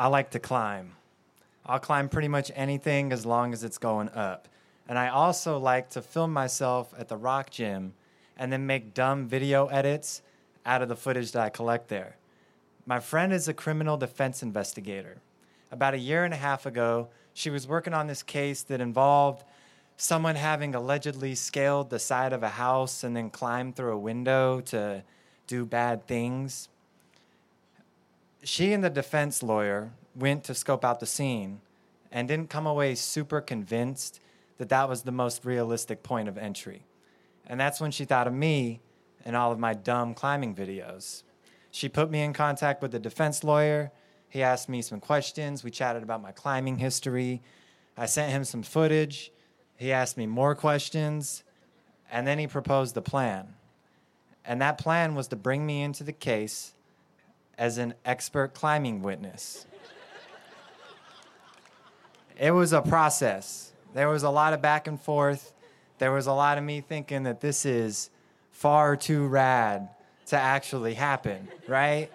I like to climb. I'll climb pretty much anything as long as it's going up. And I also like to film myself at the rock gym and then make dumb video edits out of the footage that I collect there. My friend is a criminal defense investigator. About a year and a half ago, she was working on this case that involved someone having allegedly scaled the side of a house and then climbed through a window to do bad things. She and the defense lawyer went to scope out the scene and didn't come away super convinced that that was the most realistic point of entry. And that's when she thought of me and all of my dumb climbing videos. She put me in contact with the defense lawyer. He asked me some questions. We chatted about my climbing history. I sent him some footage. He asked me more questions. And then he proposed the plan. And that plan was to bring me into the case as an expert climbing witness. it was a process. There was a lot of back and forth. There was a lot of me thinking that this is far too rad to actually happen, right?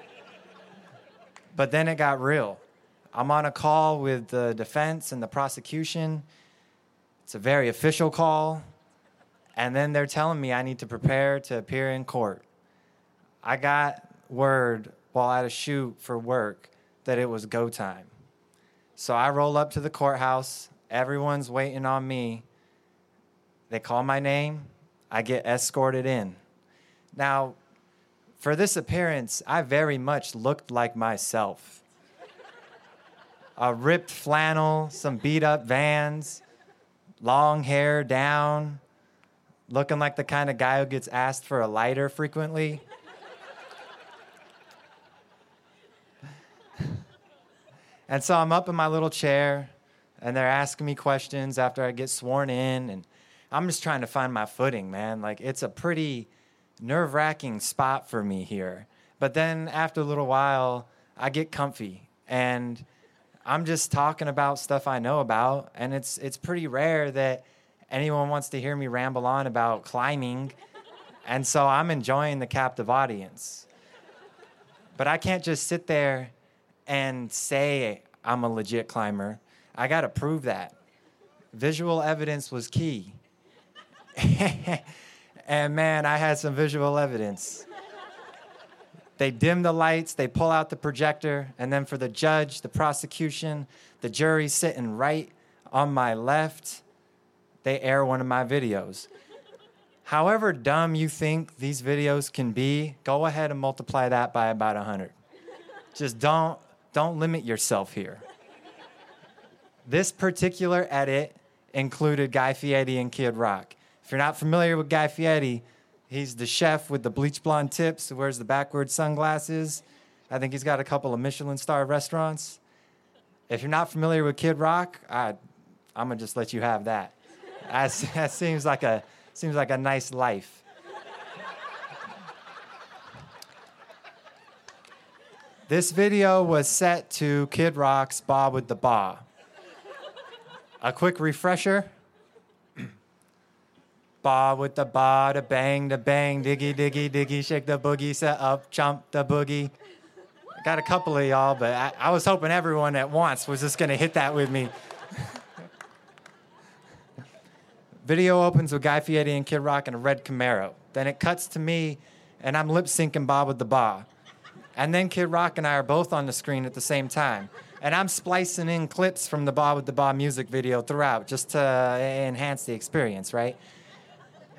But then it got real. I'm on a call with the defense and the prosecution. It's a very official call. And then they're telling me I need to prepare to appear in court. I got word while at a shoot for work that it was go time. So I roll up to the courthouse. Everyone's waiting on me. They call my name. I get escorted in. Now, for this appearance, I very much looked like myself. A ripped flannel, some beat up vans, long hair down, looking like the kind of guy who gets asked for a lighter frequently. And so I'm up in my little chair, and they're asking me questions after I get sworn in, and I'm just trying to find my footing, man. Like, it's a pretty nerve wracking spot for me here. But then after a little while, I get comfy and I'm just talking about stuff I know about. And it's, it's pretty rare that anyone wants to hear me ramble on about climbing. And so I'm enjoying the captive audience. But I can't just sit there and say I'm a legit climber. I got to prove that. Visual evidence was key. and man, I had some visual evidence. They dim the lights, they pull out the projector, and then for the judge, the prosecution, the jury sitting right on my left, they air one of my videos. However dumb you think these videos can be, go ahead and multiply that by about 100. Just don't don't limit yourself here. This particular edit included Guy Fieri and Kid Rock. If you're not familiar with Guy Fieri, he's the chef with the bleach blonde tips wears the backwards sunglasses. I think he's got a couple of Michelin star restaurants. If you're not familiar with Kid Rock, I, I'm gonna just let you have that. That, that seems like a seems like a nice life. This video was set to Kid Rock's Bawitdaba. A quick refresher Bawitdaba, the bang, the bang, diggy, diggy, diggy, shake the boogie, set up, jump the boogie. I got a couple of y'all, but I, I was hoping everyone at once was just gonna hit that with me. Video opens with Guy Fieri and Kid Rock in a red Camaro. Then it cuts to me, and I'm lip syncing Bawitdaba. And then Kid Rock and I are both on the screen at the same time. And I'm splicing in clips from the Bawitdaba music video throughout just to enhance the experience, right?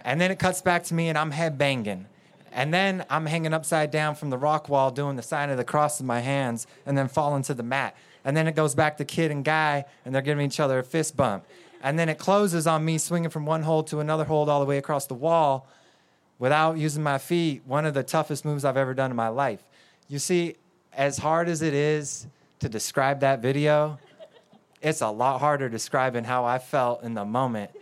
And then it cuts back to me and I'm head banging. And then I'm hanging upside down from the rock wall doing the sign of the cross with my hands and then falling to the mat. And then it goes back to Kid and Guy and they're giving each other a fist bump. And then it closes on me swinging from one hold to another hold all the way across the wall without using my feet. One of the toughest moves I've ever done in my life. You see, as hard as it is to describe that video, it's a lot harder describing how I felt in the moment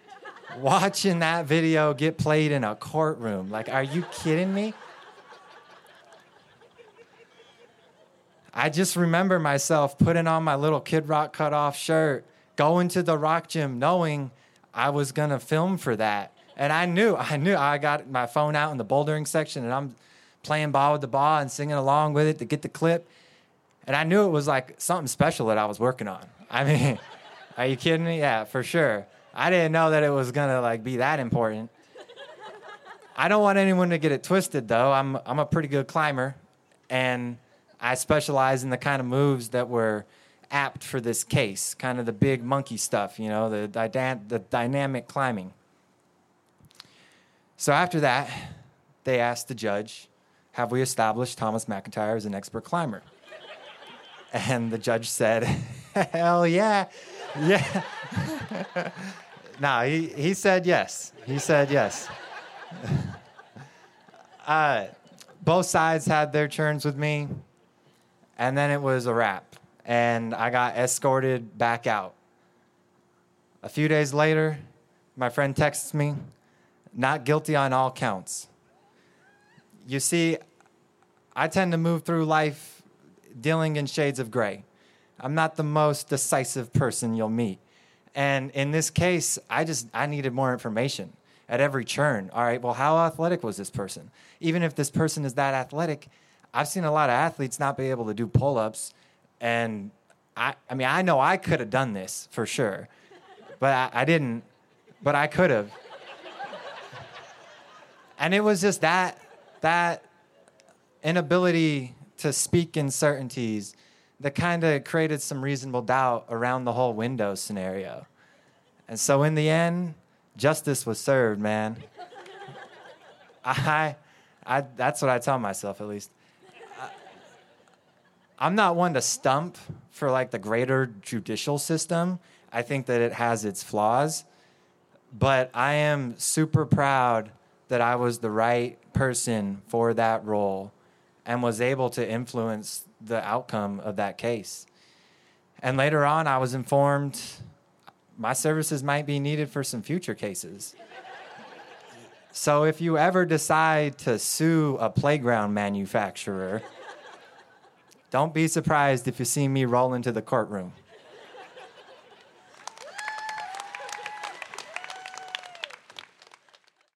watching that video get played in a courtroom. Like, are you kidding me? I just remember myself putting on my little Kid Rock cut off shirt, going to the rock gym knowing I was gonna film for that. And I knew, I knew I got my phone out in the bouldering section and I'm playing Bawitdaba and singing along with it to get the clip. And I knew it was like something special that I was working on. I mean, are you kidding me? Yeah, for sure. I didn't know that it was gonna like be that important. I don't want anyone to get it twisted though. I'm I'm a pretty good climber and I specialize in the kind of moves that were apt for this case, kind of the big monkey stuff, you know, the the dynamic climbing. So after that, they asked the judge, "Have we established Thomas McIntyre as an expert climber?" And the judge said, "Hell yeah, yeah." no, he he said yes. He said yes. uh, both sides had their turns with me, and then it was a wrap, and I got escorted back out. A few days later, my friend texts me, not guilty on all counts. You see, I tend to move through life dealing in shades of gray. I'm not the most decisive person you'll meet. And in this case, I just I needed more information at every churn. All right, well, how athletic was this person? Even if this person is that athletic, I've seen a lot of athletes not be able to do pull ups. And I, I mean, I know I could have done this for sure, but I, I didn't, but I could have. and it was just that, that inability to speak in certainties that kind of created some reasonable doubt around the whole window scenario. And so in the end, justice was served, man. I, I, that's what I tell myself at least. I, am not one to stump for like the greater judicial system. I think that it has its flaws, but I am super proud that I was the right person for that role and was able to influence the outcome of that case. And later on, I was informed my services might be needed for some future cases. so if you ever decide to sue a playground manufacturer, don't be surprised if you see me roll into the courtroom.